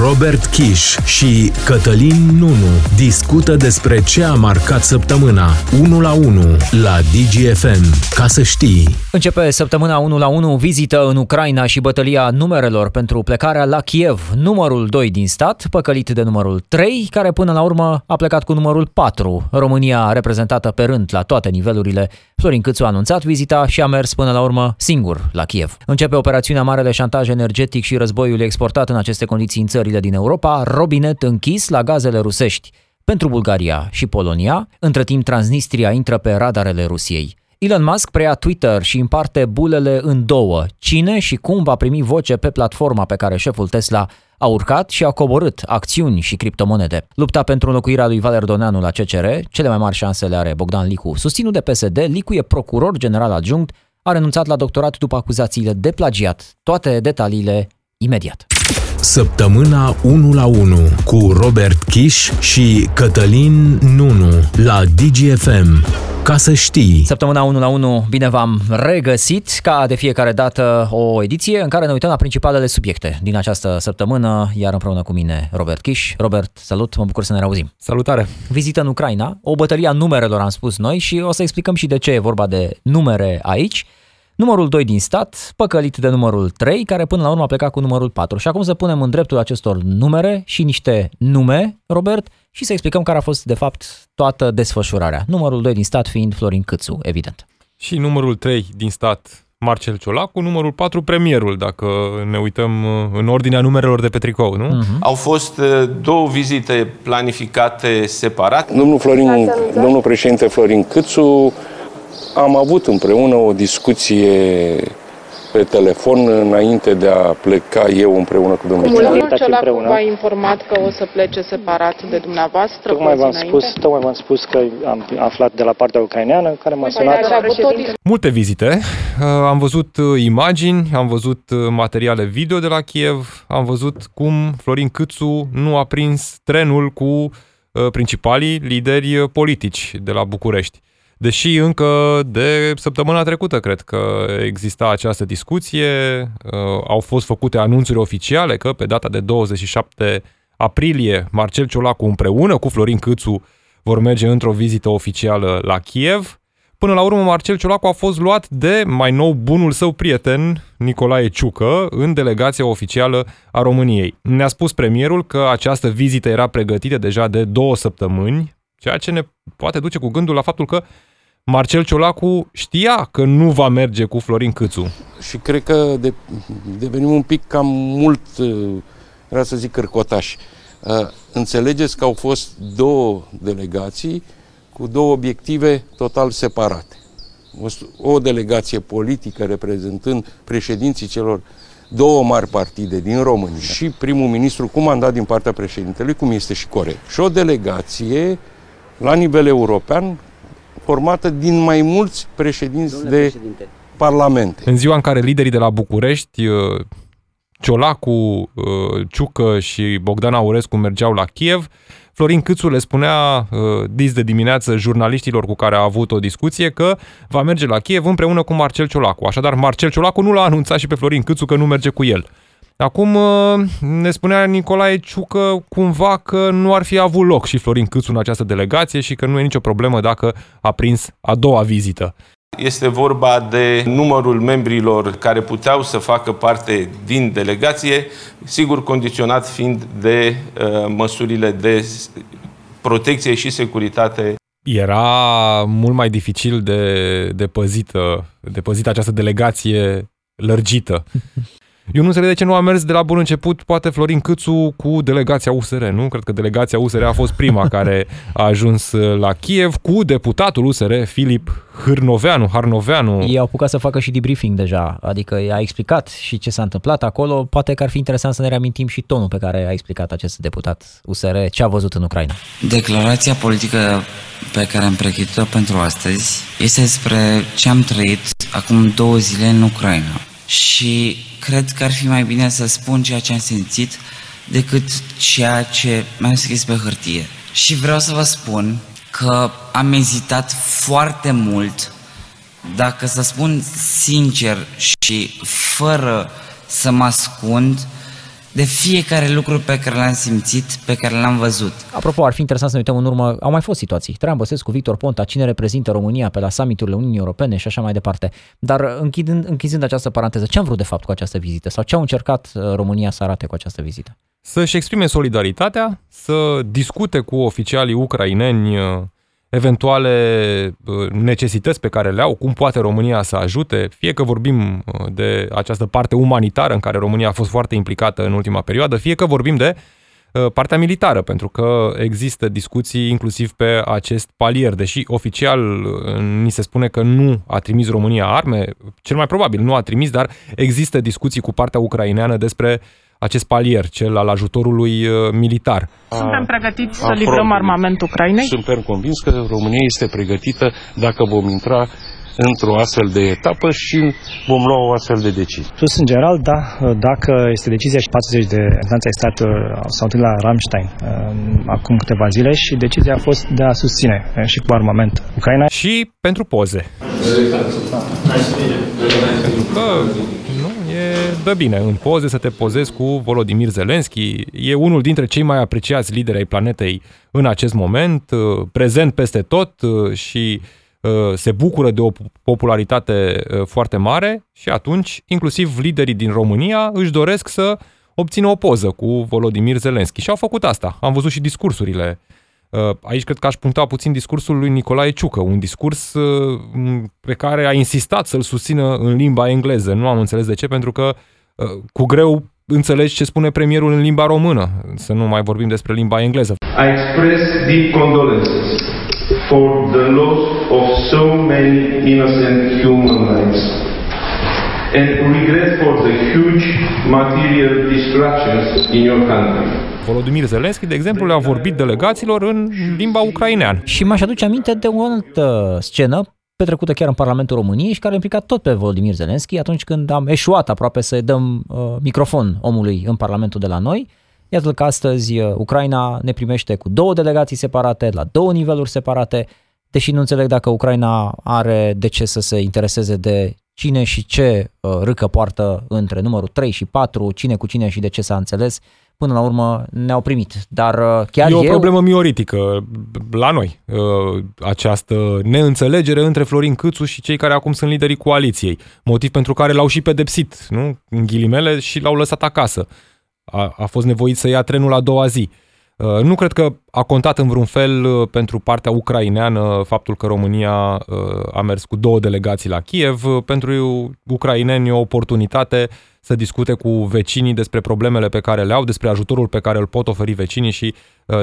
Robert Kiș și Cătălin Nunu discută despre ce a marcat săptămâna 1 la 1 la DGFM. Ca să știi. Începe săptămâna 1 la 1 vizită în Ucraina și bătălia numerelor pentru plecarea la Kiev. Numărul 2 din stat, păcălit de numărul 3, care până la urmă a plecat cu numărul 4. România reprezentată pe rând la toate nivelurile. Florin Câțu a anunțat vizita și a mers până la urmă singur la Kiev. Începe operațiunea mare de șantaj energetic și războiul exportat în aceste condiții în țările din Europa, robinet închis la gazele rusești. Pentru Bulgaria și Polonia, între timp Transnistria intră pe radarele Rusiei. Elon Musk preia Twitter și împarte bulele în două. Cine și cum va primi voce pe platforma pe care șeful Tesla a urcat și a coborât acțiuni și criptomonede. Lupta pentru înlocuirea lui Valer Doneanu la CCR, cele mai mari șanse le are Bogdan Licu. Susținut de PSD, Licu e procuror general adjunct, a renunțat la doctorat după acuzațiile de plagiat. Toate detaliile imediat. Săptămâna 1 la 1 cu Robert Kiș și Cătălin Nunu la DGFM. Ca să știi. Săptămâna 1 la 1, bine v-am regăsit, ca de fiecare dată o ediție în care ne uităm la principalele subiecte din această săptămână, iar împreună cu mine Robert Kiș. Robert, salut, mă bucur să ne reauzim. Salutare! Vizită în Ucraina, o bătălie a numerelor am spus noi și o să explicăm și de ce e vorba de numere aici. Numărul 2 din stat, păcălit de numărul 3, care până la urmă a plecat cu numărul 4. Și acum să punem în dreptul acestor numere și niște nume, Robert, și să explicăm care a fost, de fapt, toată desfășurarea. Numărul 2 din stat fiind Florin Câțu, evident. Și numărul 3 din stat, Marcel Ciolacu, numărul 4, premierul, dacă ne uităm uh, în ordinea numerelor de pe tricou, nu? Uh-huh. Au fost uh, două vizite planificate separat. Domnul, Florin, domnul președinte Florin Câțu am avut împreună o discuție pe telefon înainte de a pleca eu împreună cu domnul Domnul Ciolacu v-a informat că o să plece separat de dumneavoastră? Tocmai v-am spus, tocmai v-am spus că am aflat de la partea ucraineană care m-a sunat. Multe vizite, uh, am văzut uh, imagini, am văzut uh, materiale video de la Kiev, am văzut cum Florin Câțu nu a prins trenul cu principalii lideri politici de la București. Deși încă de săptămâna trecută cred că exista această discuție, uh, au fost făcute anunțuri oficiale că pe data de 27 aprilie Marcel Ciolacu împreună cu Florin Câțu vor merge într-o vizită oficială la Kiev. Până la urmă, Marcel Ciolacu a fost luat de mai nou bunul său prieten, Nicolae Ciucă, în delegația oficială a României. Ne-a spus premierul că această vizită era pregătită deja de două săptămâni, ceea ce ne poate duce cu gândul la faptul că Marcel Ciolacu știa că nu va merge cu Florin Câțu. Și cred că de, devenim un pic cam mult, vreau să zic, cărcotași. Înțelegeți că au fost două delegații cu două obiective total separate. O delegație politică reprezentând președinții celor două mari partide din România și primul ministru cu mandat din partea președintelui, cum este și corect. Și o delegație la nivel european formată din mai mulți președinți Domnule de președinte. parlamente. În ziua în care liderii de la București, uh, Ciolacu, uh, Ciucă și Bogdan Aurescu mergeau la Kiev, Florin Câțu le spunea uh, dis de dimineață jurnaliștilor cu care a avut o discuție că va merge la Kiev împreună cu Marcel Ciolacu. Așadar, Marcel Ciolacu nu l-a anunțat și pe Florin Câțu că nu merge cu el. Acum uh, ne spunea Nicolae Ciucă cumva că nu ar fi avut loc și Florin Câțu în această delegație și că nu e nicio problemă dacă a prins a doua vizită. Este vorba de numărul membrilor care puteau să facă parte din delegație, sigur condiționat fiind de uh, măsurile de protecție și securitate. Era mult mai dificil de, de, păzită, de păzită această delegație lărgită. Eu nu înțeleg de ce nu a mers de la bun început, poate Florin Câțu cu delegația USR, nu? Cred că delegația USR a fost prima care a ajuns la Kiev cu deputatul USR, Filip Hârnoveanu, Harnoveanu. Ei au apucat să facă și debriefing deja, adică i-a explicat și ce s-a întâmplat acolo. Poate că ar fi interesant să ne reamintim și tonul pe care a explicat acest deputat USR, ce a văzut în Ucraina. Declarația politică pe care am pregătit-o pentru astăzi este despre ce am trăit acum două zile în Ucraina și cred că ar fi mai bine să spun ceea ce am simțit decât ceea ce mi-am scris pe hârtie. Și vreau să vă spun că am ezitat foarte mult dacă să spun sincer și fără să mă ascund, de fiecare lucru pe care l-am simțit, pe care l-am văzut. Apropo, ar fi interesant să ne uităm în urmă, au mai fost situații. Traian Băsescu, Victor Ponta, cine reprezintă România pe la summiturile Uniunii Europene și așa mai departe. Dar închidând, închizând această paranteză, ce am vrut de fapt cu această vizită? Sau ce au încercat uh, România să arate cu această vizită? Să-și exprime solidaritatea, să discute cu oficialii ucraineni uh, eventuale uh, necesități pe care le au, cum poate România să ajute, fie că vorbim uh, de această parte umanitară în care România a fost foarte implicată în ultima perioadă, fie că vorbim de uh, partea militară, pentru că există discuții inclusiv pe acest palier, deși oficial ni se spune că nu a trimis România arme, cel mai probabil nu a trimis, dar există discuții cu partea ucraineană despre uh, acest palier, cel al ajutorului uh, militar. Suntem pregătiți să livrăm armament Ucrainei? Suntem convins că România este pregătită dacă vom intra într-o astfel de etapă și vom lua o astfel de decizie. Sus, în general, da, dacă este decizia și 40 de reprezentanți ai statului s-au întâlnit la Ramstein uh, acum câteva zile și decizia a fost de a susține uh, și cu armament Ucraina. Și pentru poze. Pentru că nu, e, dă bine în poze să te pozezi cu Volodymyr Zelensky. E unul dintre cei mai apreciați lideri ai planetei în acest moment, uh, prezent peste tot și Uh, se bucură de o popularitate uh, foarte mare și atunci, inclusiv liderii din România își doresc să obțină o poză cu Volodymyr Zelensky și au făcut asta. Am văzut și discursurile. Uh, aici cred că aș puncta puțin discursul lui Nicolae Ciucă, un discurs pe care a insistat să-l susțină în limba engleză. Nu am înțeles de ce, pentru că cu greu înțelegi ce spune premierul în limba română, să nu mai vorbim despre limba engleză. I express deep condolences for the loss of so many innocent human lives and regret for the huge material destructions in your country. Volodymyr Zelensky, de exemplu, le-a vorbit delegaților în limba ucraineană. Și m-aș aduce aminte de o altă scenă petrecută chiar în Parlamentul României și care a implicat tot pe Volodymyr Zelensky atunci când am eșuat aproape să-i dăm uh, microfon omului în Parlamentul de la noi Iată că astăzi uh, Ucraina ne primește cu două delegații separate, la două niveluri separate, deși nu înțeleg dacă Ucraina are de ce să se intereseze de cine și ce uh, râcă poartă între numărul 3 și 4, cine cu cine și de ce s-a înțeles, până la urmă ne-au primit. Dar uh, chiar E o eu... problemă mioritică la noi, această neînțelegere între Florin Câțu și cei care acum sunt liderii coaliției, motiv pentru care l-au și pedepsit, nu? în ghilimele, și l-au lăsat acasă a, a fost nevoit să ia trenul a doua zi. Uh, nu cred că a contat în vreun fel uh, pentru partea ucraineană faptul că România uh, a mers cu două delegații la Kiev. Pentru ucraineni e o oportunitate să discute cu vecinii despre problemele pe care le au, despre ajutorul pe care îl pot oferi vecinii și,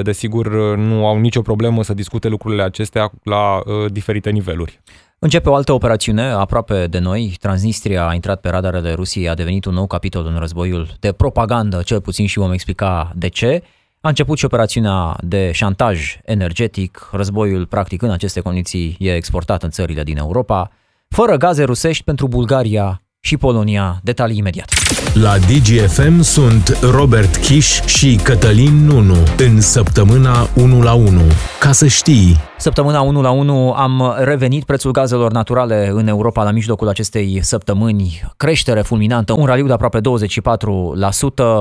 desigur, nu au nicio problemă să discute lucrurile acestea la diferite niveluri. Începe o altă operațiune aproape de noi. Transnistria a intrat pe radarele Rusiei, a devenit un nou capitol în războiul de propagandă, cel puțin și vom explica de ce. A început și operațiunea de șantaj energetic. Războiul, practic, în aceste condiții e exportat în țările din Europa, fără gaze rusești pentru Bulgaria și Polonia. Detalii imediat. La DGFM sunt Robert Kiș și Cătălin Nunu în săptămâna 1 la 1. Ca să știi... Săptămâna 1 la 1 am revenit prețul gazelor naturale în Europa la mijlocul acestei săptămâni. Creștere fulminantă, un raliu de aproape 24%,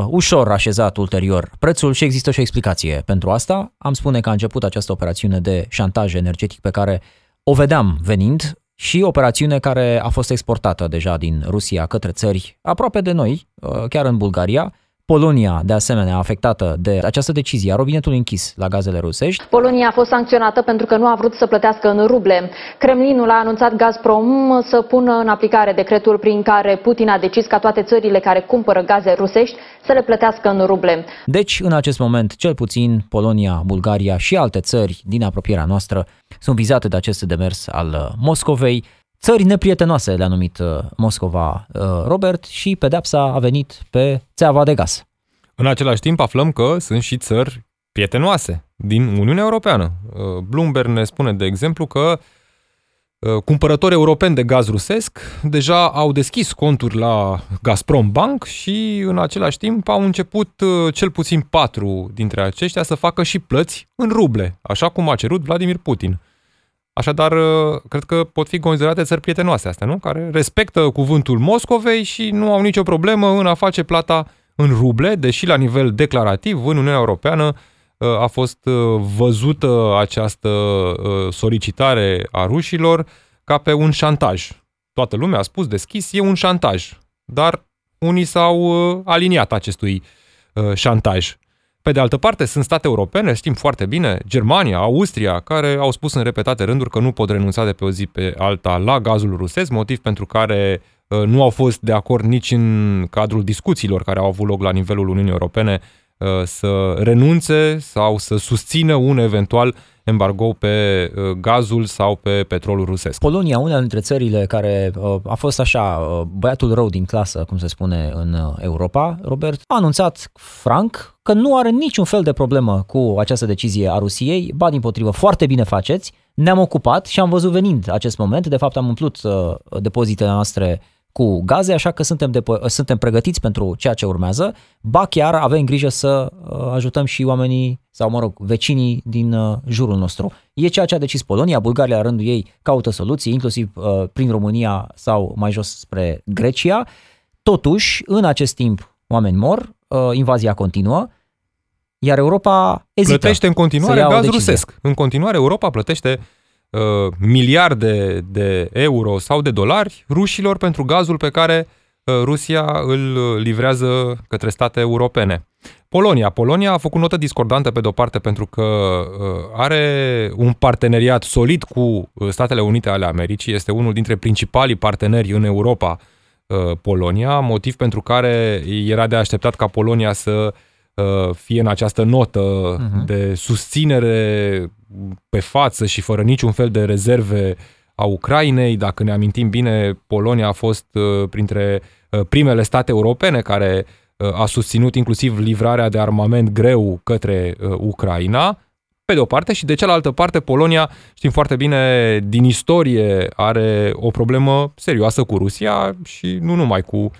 ușor așezat ulterior prețul și există și o explicație pentru asta. Am spune că a început această operațiune de șantaj energetic pe care o vedeam venind și operațiune care a fost exportată deja din Rusia către țări aproape de noi, uh, chiar în Bulgaria, Polonia, de asemenea, afectată de această decizie a robinetului închis la gazele rusești. Polonia a fost sancționată pentru că nu a vrut să plătească în ruble. Kremlinul a anunțat Gazprom să pună în aplicare decretul prin care Putin a decis ca toate țările care cumpără gaze rusești să le plătească în ruble. Deci, în acest moment, cel puțin Polonia, Bulgaria și alte țări din apropierea noastră sunt vizate de acest demers al Moscovei. Țări neprietenoase le-a numit uh, Moscova uh, Robert și pedepsa a venit pe țeava de gaz. În același timp aflăm că sunt și țări prietenoase din Uniunea Europeană. Uh, Bloomberg ne spune, de exemplu, că cumpărători europeni de gaz rusesc deja au deschis conturi la Gazprom Bank și în același timp au început cel puțin patru dintre aceștia să facă și plăți în ruble, așa cum a cerut Vladimir Putin. Așadar, uh, cred că pot fi considerate țări prietenoase astea, nu? Care respectă cuvântul Moscovei și nu au nicio problemă în a face plata în ruble, deși la nivel declarativ în Uniunea Europeană a fost văzută această solicitare a rușilor ca pe un șantaj. Toată lumea a spus deschis, e un șantaj. Dar unii s-au aliniat acestui șantaj. Pe de altă parte, sunt state europene, știm foarte bine, Germania, Austria, care au spus în repetate rânduri că nu pot renunța de pe o zi pe alta la gazul rusesc, motiv pentru care uh, nu au fost de acord nici în cadrul discuțiilor care au avut loc la nivelul Uniunii Europene uh, să renunțe sau să susțină un eventual embargo pe uh, gazul sau pe petrolul rusesc. Polonia, una dintre țările care uh, a fost așa uh, băiatul rău din clasă, cum se spune în Europa, Robert, a anunțat franc că nu are niciun fel de problemă cu această decizie a Rusiei, ba din potrivă, foarte bine faceți, ne-am ocupat și am văzut venind acest moment, de fapt am umplut depozitele noastre cu gaze, așa că suntem, de, suntem pregătiți pentru ceea ce urmează. Ba chiar avem grijă să uh, ajutăm și oamenii sau, mă rog, vecinii din uh, jurul nostru. E ceea ce a decis Polonia, Bulgaria, la rândul ei, caută soluții, inclusiv uh, prin România sau mai jos spre Grecia. Totuși, în acest timp, oameni mor, invazia continuă, iar Europa ezită Plătește în continuare gaz rusesc. În continuare, Europa plătește uh, miliarde de euro sau de dolari rușilor pentru gazul pe care uh, Rusia îl livrează către state europene. Polonia. Polonia a făcut notă discordantă pe de-o parte pentru că uh, are un parteneriat solid cu uh, Statele Unite ale Americii, este unul dintre principalii parteneri în Europa, uh, Polonia, motiv pentru care era de așteptat ca Polonia să fie în această notă uh-huh. de susținere pe față și fără niciun fel de rezerve a Ucrainei. Dacă ne amintim bine, Polonia a fost uh, printre uh, primele state europene care uh, a susținut inclusiv livrarea de armament greu către Ucraina. Pe de o parte și de cealaltă parte, Polonia, știm foarte bine, din istorie are o problemă serioasă cu Rusia și nu numai cu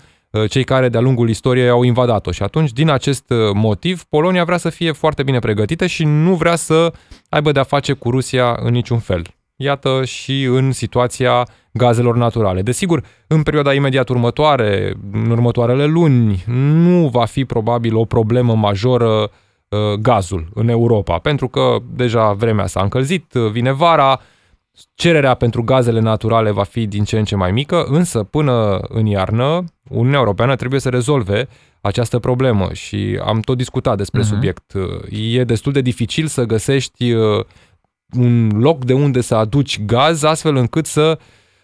cei care de-a lungul istoriei au invadat-o. Și atunci, din acest motiv, Polonia vrea să fie foarte bine pregătită și nu vrea să aibă de-a face cu Rusia în niciun fel. Iată și în situația gazelor naturale. Desigur, în perioada imediat următoare, în următoarele luni, nu va fi probabil o problemă majoră uh, gazul în Europa, pentru că deja vremea s-a încălzit, vine vara, cererea pentru gazele naturale va fi din ce în ce mai mică, însă până în iarnă Uniunea Europeană trebuie să rezolve această problemă și am tot discutat despre uh-huh. subiect. E destul de dificil să găsești uh, un loc de unde să aduci gaz astfel încât să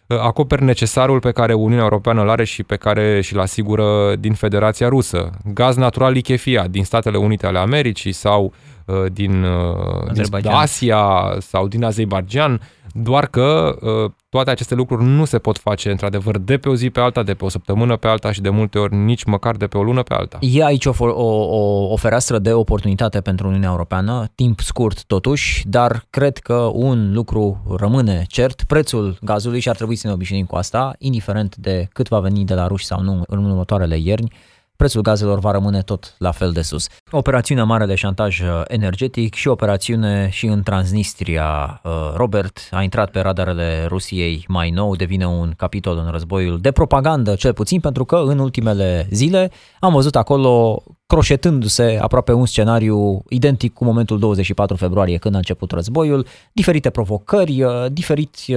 uh, acoperi necesarul pe care Uniunea Europeană îl are și pe care și-l asigură din Federația Rusă. Gaz natural lichefiat din Statele Unite ale Americii sau uh, din, din Asia sau din Azerbaijan doar că uh, toate aceste lucruri nu se pot face într-adevăr de pe o zi pe alta, de pe o săptămână pe alta și de multe ori nici măcar de pe o lună pe alta. E aici o, o, o, o fereastră de oportunitate pentru Uniunea Europeană, timp scurt totuși, dar cred că un lucru rămâne cert, prețul gazului și ar trebui să ne obișnuim cu asta, indiferent de cât va veni de la ruși sau nu în următoarele ierni, prețul gazelor va rămâne tot la fel de sus. Operațiune mare de șantaj uh, energetic și operațiune și în Transnistria. Uh, Robert a intrat pe radarele Rusiei mai nou, devine un capitol în războiul de propagandă, cel puțin pentru că în ultimele zile am văzut acolo croșetându-se aproape un scenariu identic cu momentul 24 februarie când a început războiul, diferite provocări, uh, diferiți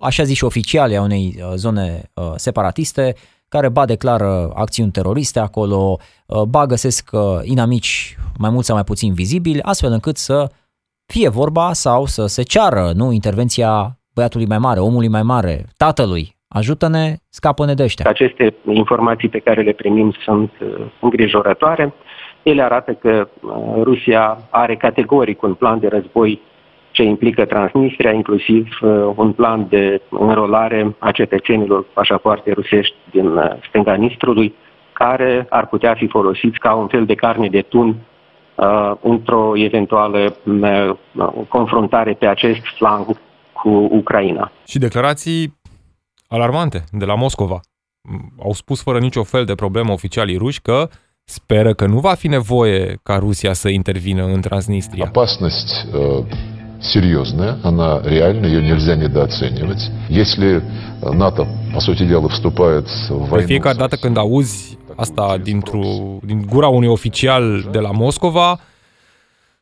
așa zis și oficiali a unei zone separatiste, care ba declară acțiuni teroriste acolo, uh, ba găsesc uh, inamici mai mult sau mai puțin vizibili, astfel încât să fie vorba sau să se ceară nu intervenția băiatului mai mare, omului mai mare, tatălui, ajută-ne, scapă-ne de ăștia. Aceste informații pe care le primim sunt uh, îngrijorătoare. Ele arată că Rusia are categoric un plan de război ce implică Transnistria, inclusiv uh, un plan de înrolare a cetățenilor cu pașapoarte rusești din uh, stânga Nistrului, care ar putea fi folosiți ca un fel de carne de tun uh, într-o eventuală uh, confruntare pe acest flanc cu Ucraina. Și declarații alarmante de la Moscova. Au spus fără nicio fel de problemă oficialii ruși că speră că nu va fi nevoie ca Rusia să intervină în Transnistria. Опасность серьезная, она реальная, ее нельзя недооценивать. Если НАТО, по сути дела, вступает в De войну... fiecare dată când auzi asta dintr-o, din gura unui oficial de la Moscova,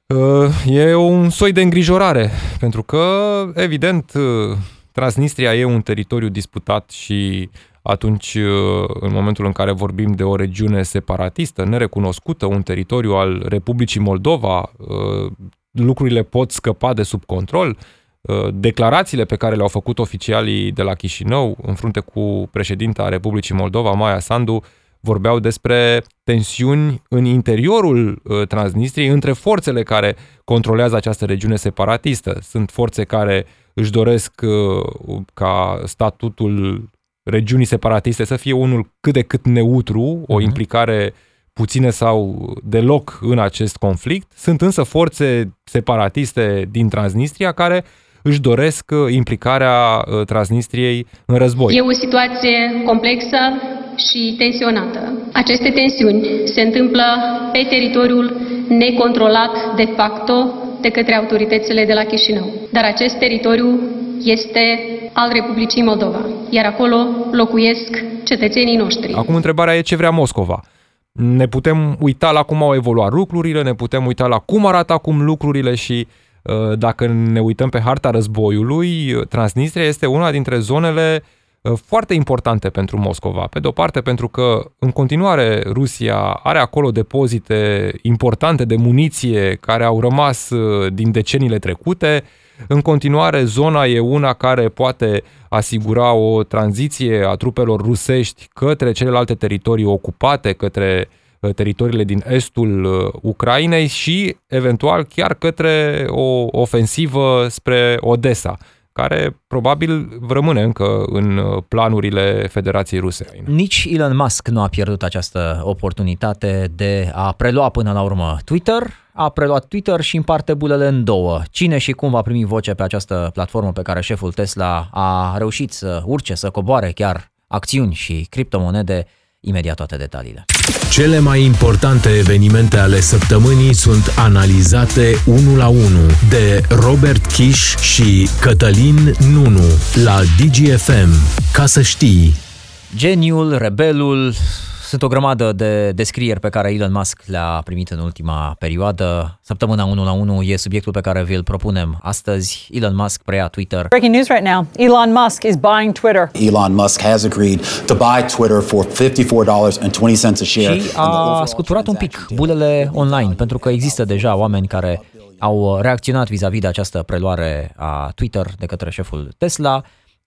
uh, e un soi de îngrijorare, pentru că, evident, uh, Transnistria e un teritoriu disputat și atunci, uh, în momentul în care vorbim de o regiune separatistă, nerecunoscută, un teritoriu al Republicii Moldova, lucrurile pot scăpa de sub control. Declarațiile pe care le-au făcut oficialii de la Chișinău, în frunte cu președinta Republicii Moldova, Maia Sandu, vorbeau despre tensiuni în interiorul uh, Transnistriei între forțele care controlează această regiune separatistă. Sunt forțe care își doresc uh, ca statutul regiunii separatiste să fie unul cât de cât neutru, o implicare puțină sau deloc în acest conflict. Sunt însă forțe separatiste din Transnistria care își doresc uh, implicarea Transnistriei în război. E o situație complexă și tensionată. Aceste tensiuni se întâmplă pe teritoriul necontrolat de facto de către autoritățile de la Chișinău. Dar acest teritoriu este al Republicii Moldova, iar acolo locuiesc cetățenii noștri. Acum întrebarea e ce vrea Moscova. Ne putem uita la cum au evoluat lucrurile, ne putem uita la cum arată acum lucrurile și uh, dacă ne uităm pe harta războiului, Transnistria este una dintre zonele uh, Uh, foarte importante pentru Moscova. Pe de o parte pentru că în continuare Rusia are acolo depozite importante de muniție care au rămas uh, din deceniile trecute. În continuare zona e una care poate asigura o tranziție a trupelor rusești către celelalte teritorii ocupate, către uh, teritoriile din estul Ucrainei și eventual chiar către o ofensivă spre Odessa care probabil rămâne încă în uh, planurile Federației Ruse. Nici Elon Musk nu a pierdut această oportunitate de a prelua până la urmă Twitter. A preluat Twitter și împarte bulele în două. Cine și cum va primi voce pe această platformă pe care șeful Tesla a reușit să urce, să coboare chiar acțiuni și criptomonede, imediat toate detaliile. Cele mai importante evenimente ale săptămânii sunt analizate unul la unul de Robert Kish și Cătălin Nunu la DGFM. Ca să știi! Geniul, rebelul, sunt o grămadă de descrieri pe care Elon Musk le-a primit în ultima perioadă. Săptămâna 1 la 1 e subiectul pe care vi-l propunem astăzi. Elon Musk preia Twitter. Breaking news right now. Elon Musk is buying Twitter. Elon Musk has agreed to buy Twitter for $54.20 a share. Și a scuturat un pic bulele online, pentru că există deja oameni care au reacționat vis-a-vis de această preluare a Twitter de către șeful Tesla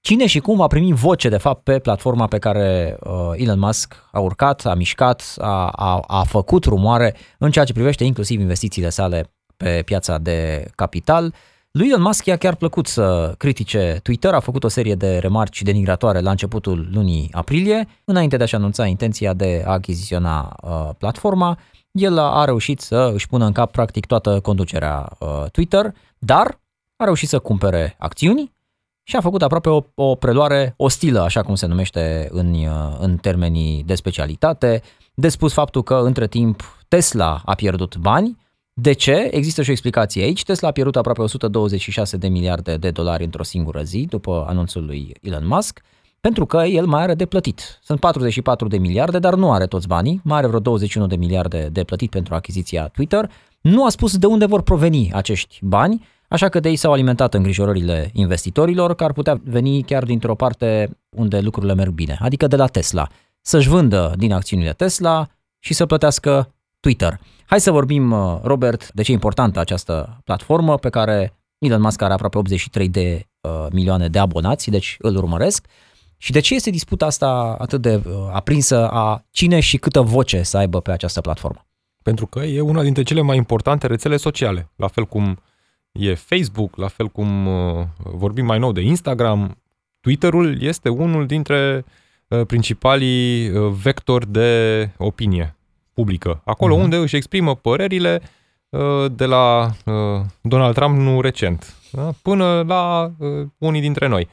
cine și cum va primi voce, de fapt, pe platforma pe care uh, Elon Musk a urcat, a mișcat, a, a, a făcut rumoare în ceea ce privește inclusiv investițiile sale pe piața de capital. Lui Elon Musk i-a chiar plăcut să critique Twitter, a făcut o serie de remarci denigratoare la începutul lunii aprilie, înainte de a-și anunța intenția de a achiziționa uh, platforma. El a reușit să își pună în cap practic toată conducerea uh, Twitter, dar a reușit să cumpere acțiuni și a făcut aproape o, o preluare ostilă, așa cum se numește în, uh, în termenii de specialitate, de spus faptul că între timp Tesla a pierdut bani. De ce? Există și o explicație aici. Tesla a pierdut aproape 126 de miliarde de dolari într-o singură zi după anunțul lui Elon Musk, pentru că el mai are de plătit. Sunt 44 de miliarde, dar nu are toți banii, mai are vreo 21 de miliarde de plătit pentru achiziția Twitter. Nu a spus de unde vor proveni acești bani, Așa că de ei s-au alimentat îngrijorările investitorilor, că ar putea veni chiar dintr-o parte unde lucrurile merg bine, adică de la Tesla. Să-și vândă din acțiunile Tesla și să plătească Twitter. Hai să vorbim, uh, Robert, de ce e importantă această platformă pe care Elon Musk are aproape 83 de uh, milioane de abonați, deci îl urmăresc. Și de ce este disputa asta atât de uh, aprinsă a cine și câtă voce să aibă pe această platformă? Pentru că e una dintre cele mai importante rețele sociale, la fel cum e Facebook, la fel cum uh, vorbim mai nou de Instagram, Twitter-ul este unul dintre uh, principalii uh, vectori de opinie publică. Acolo uh-huh. unde își exprimă părerile de la Donald Trump nu recent, da? până la unii dintre noi.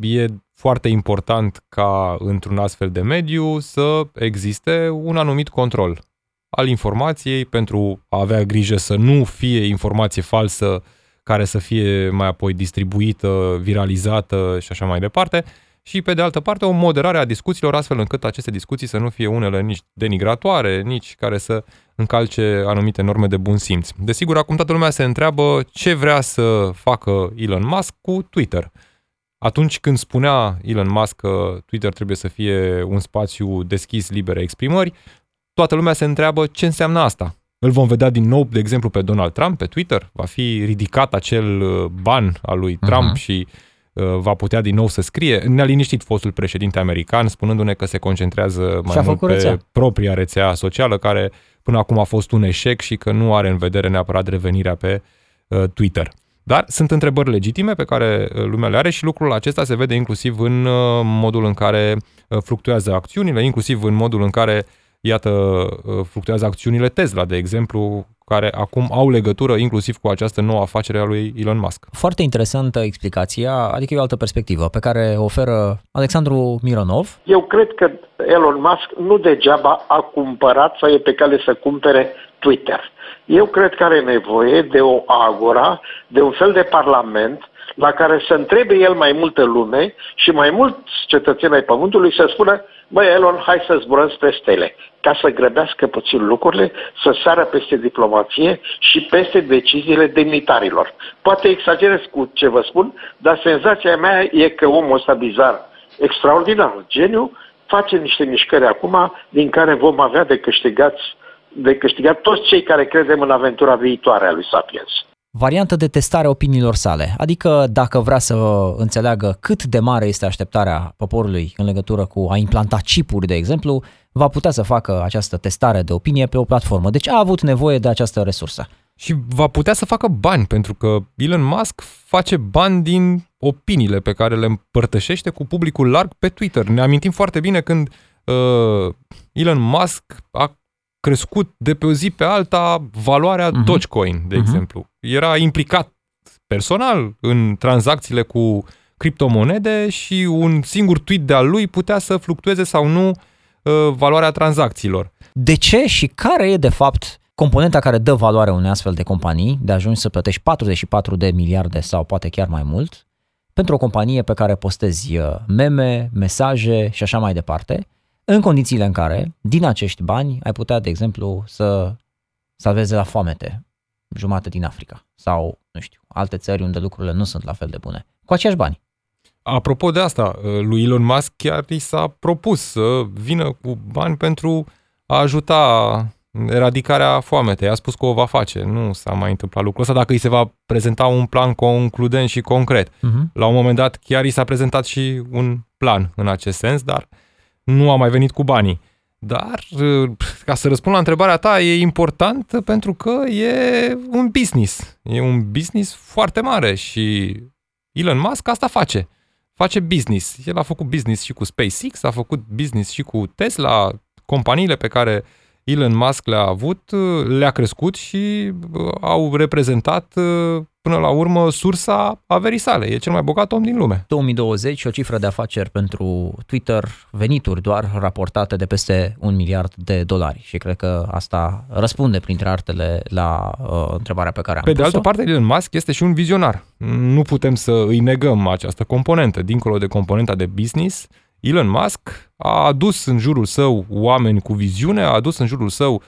E foarte important ca într-un astfel de mediu să existe un anumit control al informației pentru a avea grijă să nu fie informație falsă care să fie mai apoi distribuită, viralizată și așa mai departe. Și pe de altă parte o moderare a discuțiilor astfel încât aceste discuții să nu fie unele nici denigratoare, nici care să încalce anumite norme de bun simț. Desigur, acum toată lumea se întreabă ce vrea să facă Elon Musk cu Twitter. Atunci când spunea Elon Musk că Twitter trebuie să fie un spațiu deschis, libere exprimări, toată lumea se întreabă ce înseamnă asta. Îl vom vedea din nou, de exemplu, pe Donald Trump pe Twitter? Va fi ridicat acel uh, ban al lui Trump uh-huh. și uh, va putea din nou să scrie. Ne-a liniștit fostul președinte american, spunându-ne că se concentrează mai mult pe rețea. propria rețea socială, care până acum a fost un eșec și că nu are în vedere neapărat revenirea pe uh, Twitter. Dar sunt întrebări legitime pe care uh, lumea le are și lucrul acesta se vede inclusiv în uh, modul în care uh, fluctuează acțiunile, inclusiv în modul în care, iată, fluctuează acțiunile Tesla, de exemplu, care acum au legătură inclusiv cu această nouă afacere a lui Elon Musk. Foarte interesantă explicația, adică e o altă perspectivă pe care o oferă Alexandru Mironov. Eu cred că Elon Musk nu degeaba a cumpărat sau e pe cale să cumpere Twitter. Eu cred că are nevoie de o agora, de un fel de parlament la care să întrebe el mai multă lume și mai mulți cetățeni ai Pământului să spună Băi, Elon, hai să zburăm spre stele, ca să grăbească puțin lucrurile, să sară peste diplomație și peste deciziile demnitarilor. Poate exagerez cu ce vă spun, dar senzația mea e că omul ăsta bizar, extraordinar, geniu, face niște mișcări acum din care vom avea de câștigați de câștigat toți cei care credem în aventura viitoare a lui Sapiens. Variantă de testare a opiniilor sale, adică dacă vrea să înțeleagă cât de mare este așteptarea poporului în legătură cu a implanta chipuri, de exemplu, va putea să facă această testare de opinie pe o platformă. Deci a avut nevoie de această resursă. Și va putea să facă bani, pentru că Elon Musk face bani din opiniile pe care le împărtășește cu publicul larg pe Twitter. Ne amintim foarte bine când uh, Elon Musk a crescut de pe o zi pe alta valoarea uh-huh. Dogecoin, de uh-huh. exemplu. Era implicat personal în tranzacțiile cu criptomonede și un singur tweet de-al lui putea să fluctueze sau nu uh, valoarea tranzacțiilor. De ce și care e, de fapt, componenta care dă valoare unei astfel de companii, de ajungi să plătești 44 de miliarde sau poate chiar mai mult, pentru o companie pe care postezi uh, meme, mesaje și așa mai departe, în condițiile în care, din acești bani, ai putea, de exemplu, să salveze la foamete jumate din Africa sau, nu știu, alte țări unde lucrurile nu sunt la fel de bune, cu aceiași bani. Apropo de asta, lui Elon Musk chiar i s-a propus să vină cu bani pentru a ajuta eradicarea foametei. A spus că o va face. Nu s-a mai întâmplat lucrul ăsta dacă îi se va prezenta un plan concludent și concret. Uh-huh. La un moment dat chiar i s-a prezentat și un plan în acest sens, dar uh, nu a mai venit cu banii. Dar, ca să răspund la întrebarea ta, e important pentru că e un business. E un business foarte mare și Elon Musk asta face. Face business. El a făcut business și cu SpaceX, a făcut business și cu Tesla, companiile pe care Elon Musk le-a avut, le-a crescut și uh, au reprezentat uh, până la urmă sursa averii sale. E cel mai bogat om din lume. 2020, o cifră de afaceri pentru Twitter, venituri doar raportate de peste un miliard de dolari. Și cred că asta răspunde, printre altele, la uh, întrebarea pe care am Pe pus-o. de altă parte, Elon Musk este și un vizionar. Nu putem să îi negăm această componentă. Dincolo de componenta de business, Elon Musk a adus în jurul său oameni cu viziune, a adus în jurul său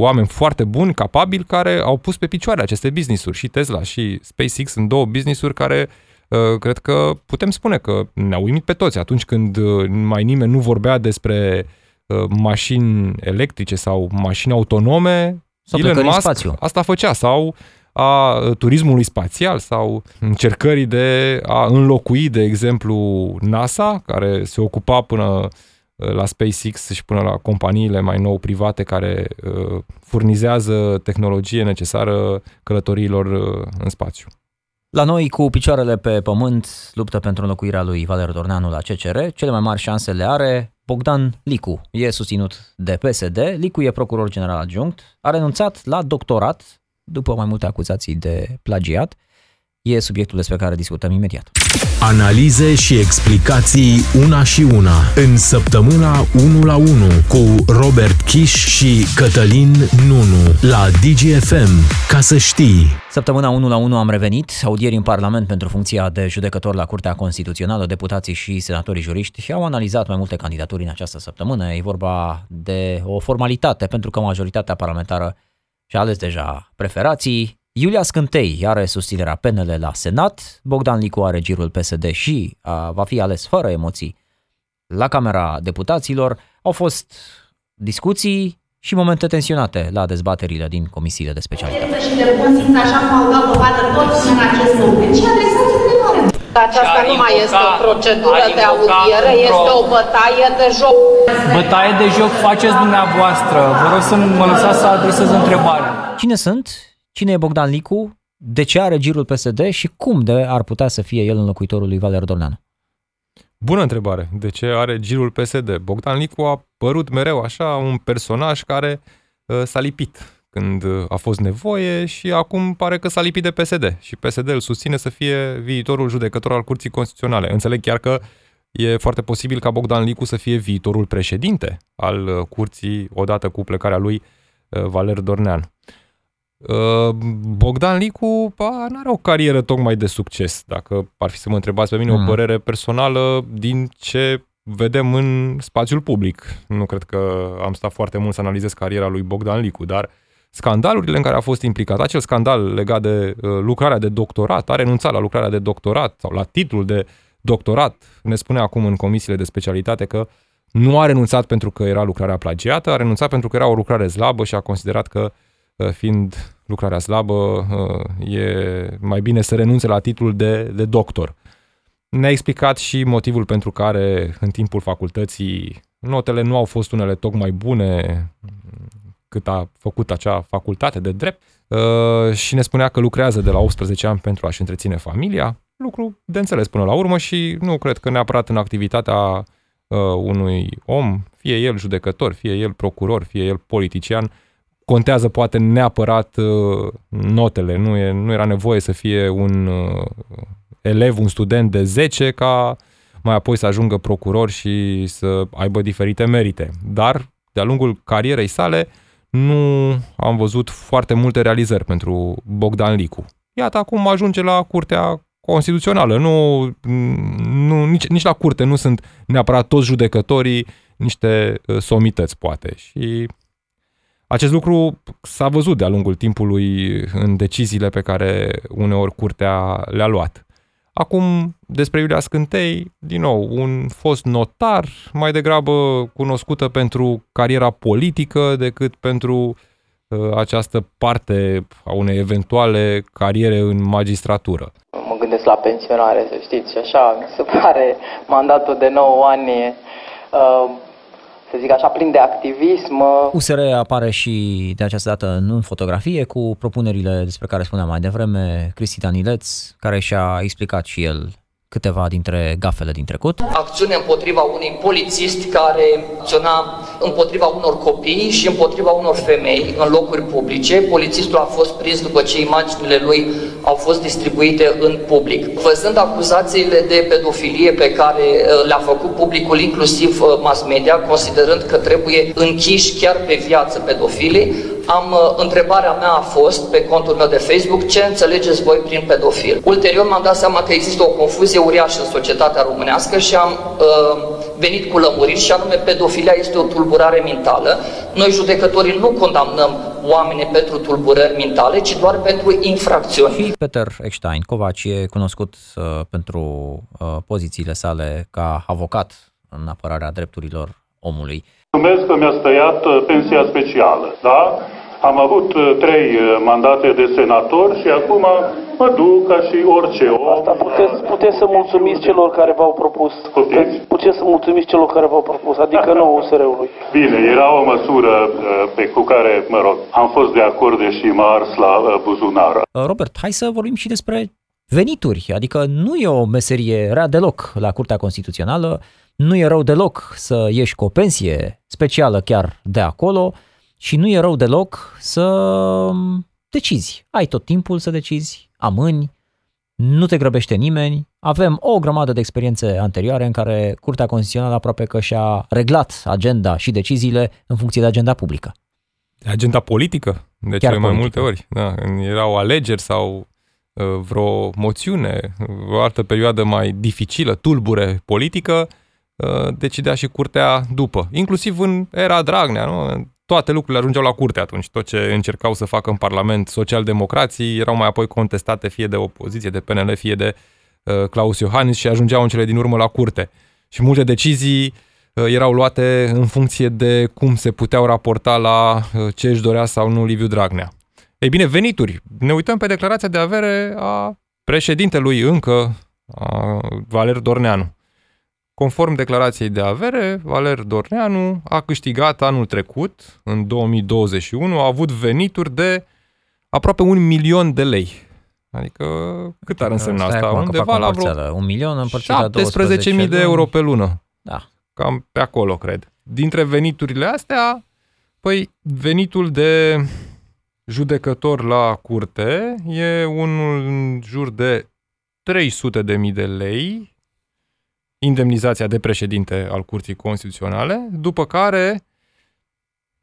oameni foarte buni, capabili, care au pus pe picioare aceste business-uri. Și Tesla și SpaceX sunt două business-uri care uh, cred că putem spune că ne-au uimit pe toți atunci când uh, mai nimeni nu vorbea despre uh, mașini electrice sau mașini autonome. Sau Elon Musk spațiu. asta făcea sau a turismului spațial sau încercării de a înlocui, de exemplu, NASA, care se ocupa până la SpaceX și până la companiile mai nou private care uh, furnizează tehnologie necesară călătoriilor uh, în spațiu. La noi, cu picioarele pe pământ, luptă pentru înlocuirea lui Valer Dorneanu la CCR. Cele mai mari șanse le are Bogdan Licu. E susținut de PSD. Licu e procuror general adjunct. A renunțat la doctorat după mai multe acuzații de plagiat. E subiectul despre care discutăm imediat. Analize și explicații una și una în săptămâna 1 la 1 cu Robert Kiș și Cătălin Nunu la DGFM. Ca să știi. Săptămâna 1 la 1 am revenit, audieri în Parlament pentru funcția de judecător la Curtea Constituțională, deputații și senatorii juriști și au analizat mai multe candidaturi în această săptămână. E vorba de o formalitate pentru că majoritatea parlamentară și-a ales deja preferații. Iulia Scântei are susținerea PNL la Senat, Bogdan Licu are girul PSD și a, va fi ales fără emoții la Camera Deputaților. Au fost discuții și momente tensionate la dezbaterile din comisiile de specialitate. și de bun simț, așa cum au dat dovadă toți în acest moment. Și adresați întrebarea. Aceasta nu mai este o procedură de audiere, este o bătaie de joc. Bătaie de joc faceți dumneavoastră. Vă rog să mă lăsați să adresez întrebarea. Cine sunt? Cine e Bogdan Licu? De ce are girul PSD și cum de ar putea să fie el înlocuitorul lui Valer Dorneanu? Bună întrebare. De ce are girul PSD? Bogdan Licu a părut mereu așa un personaj care uh, s-a lipit când uh, a fost nevoie și acum pare că s-a lipit de PSD și PSD îl susține să fie viitorul judecător al Curții Constituționale. Înțeleg chiar că e foarte posibil ca Bogdan Licu să fie viitorul președinte al uh, Curții odată cu plecarea lui uh, Valer Dorneanu. Uh, Bogdan Licu nu are o carieră tocmai de succes, dacă ar fi să mă întrebați pe mine mm. o părere personală din ce vedem în spațiul public. Nu cred că am stat foarte mult să analizez cariera lui Bogdan Licu, dar scandalurile în care a fost implicat, acel scandal legat de uh, lucrarea de doctorat, a renunțat la lucrarea de doctorat sau la titlul de doctorat, ne spune acum în comisiile de specialitate că nu a renunțat pentru că era lucrarea plagiată, a renunțat pentru că era o lucrare slabă și a considerat că uh, fiind lucrarea slabă, uh, e mai bine să renunțe la titlul de, de doctor. Ne-a explicat și motivul pentru care în timpul facultății notele nu au fost unele tocmai bune cât a făcut acea facultate de drept uh, și ne spunea că lucrează de la 18 ani pentru a-și întreține familia, lucru de înțeles până la urmă și nu cred că neapărat în activitatea uh, unui om, fie el judecător, fie el procuror, fie el politician, contează poate neapărat uh, notele, nu, e, nu era nevoie să fie un elev, un student de 10 ca mai apoi să ajungă procuror și să aibă diferite merite. Dar, de-a lungul carierei sale, nu am văzut foarte multe realizări pentru Bogdan Licu. Iată, acum ajunge la Curtea Constituțională. Nu, nu, nici, nici la curte nu sunt neapărat toți judecătorii niște uh, somități, poate. Și acest lucru s-a văzut de-a lungul timpului în deciziile pe care uneori curtea le-a luat. Acum, despre Iulia Scântei, din nou, un fost notar, mai degrabă cunoscută pentru cariera politică decât pentru uh, această parte a unei eventuale cariere în magistratură. Mă gândesc la pensionare, să știți, și așa mi se pare mandatul de 9 ani uh, să zic așa, plin de activism. USR apare și de această dată în fotografie cu propunerile despre care spuneam mai devreme Cristi Danileț, care și-a explicat și el câteva dintre gafele din trecut. Acțiune împotriva unui polițist care acționa împotriva unor copii și împotriva unor femei în locuri publice. Polițistul a fost prins după ce imaginile lui au fost distribuite în public. Văzând acuzațiile de pedofilie pe care uh, le-a făcut publicul, inclusiv uh, mass media, considerând că trebuie închiși chiar pe viață pedofilii, am, uh, întrebarea mea a fost pe contul meu de Facebook ce înțelegeți voi prin pedofil. Ulterior m-am dat seama că există o confuzie uriașă în societatea românească și am uh, venit cu lămuriri și anume pedofilia este o tulburare mentală. Noi judecătorii nu condamnăm oameni pentru tulburări mentale, ci doar pentru infracțiuni. Și Peter Eckstein, Covaci, e cunoscut uh, pentru uh, pozițiile sale ca avocat în apărarea drepturilor omului. Numesc că mi-a stăiat uh, pensia specială, da? Am avut uh, trei uh, mandate de senator și acum mă duc ca și orice om. Asta puteți, puteți să mulțumiți celor care v-au propus. Puteți? Puteți să mulțumiți celor care v-au propus, adică nouă USR-ului. Bine, era o măsură pe, cu care, mă rog, am fost de acord deși m-a ars la buzunar. Robert, hai să vorbim și despre venituri, adică nu e o meserie rea deloc la Curtea Constituțională, nu e rău deloc să ieși cu o pensie specială chiar de acolo și nu e rău deloc să decizi. Ai tot timpul să decizi, amâni, nu te grăbește nimeni, avem o grămadă de experiențe anterioare în care Curtea Constituțională aproape că și-a reglat agenda și deciziile în funcție de agenda publică. Agenda politică, de Chiar cele mai politică. multe ori. Da, când erau alegeri sau uh, vreo moțiune, o altă perioadă mai dificilă, tulbure politică, uh, decidea și curtea după. Inclusiv în era Dragnea, nu? toate lucrurile ajungeau la curte atunci. Tot ce încercau să facă în Parlament socialdemocrații erau mai apoi contestate fie de opoziție, de PNL, fie de uh, Claus Iohannis și ajungeau în cele din urmă la curte. Și multe decizii uh, erau luate în funcție de cum se puteau raporta la uh, ce își dorea sau nu Liviu Dragnea. Ei bine, venituri. Ne uităm pe declarația de avere a președintelui încă, a Valer Dorneanu. Conform declarației de avere, Valer Dorneanu a câștigat anul trecut, în 2021, a avut venituri de aproape un milion de lei. Adică cât ar însemna Stai asta? acum că Undeva fac o la vreo împărțeală. Un milion împărțit la 17.000 12 de luni. euro pe lună. Da. Cam pe acolo, cred. Dintre veniturile astea, păi venitul de judecător la curte e unul în jur de 300 de mii de lei, indemnizația de președinte al Curții Constituționale, după care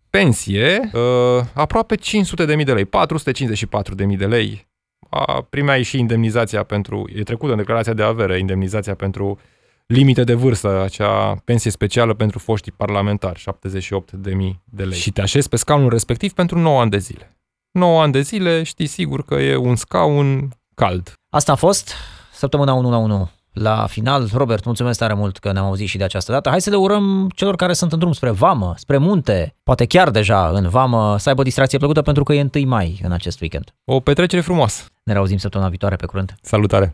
pensie, uh, aproape 500 de mii de lei, 454 de mii de lei. A, primeai și indemnizația pentru, e trecută în declarația de avere, indemnizația pentru limite de vârstă, acea pensie specială pentru foștii parlamentari, 78 de mii de lei. Și te așezi pe scaunul respectiv pentru 9 ani de zile. 9 ani de zile, știi sigur că e un scaun cald. Asta a fost săptămâna 1 la 1 la final. Robert, mulțumesc tare mult că ne-am auzit și de această dată. Hai să le urăm celor care sunt în drum spre vamă, spre munte, poate chiar deja în vamă, să aibă o distracție plăcută pentru că e 1 mai în acest weekend. O petrecere frumoasă. Ne reauzim săptămâna viitoare pe curând. Salutare!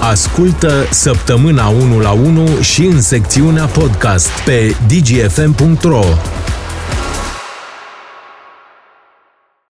Ascultă Săptămâna 1 la 1 și în secțiunea podcast pe dgfm.ro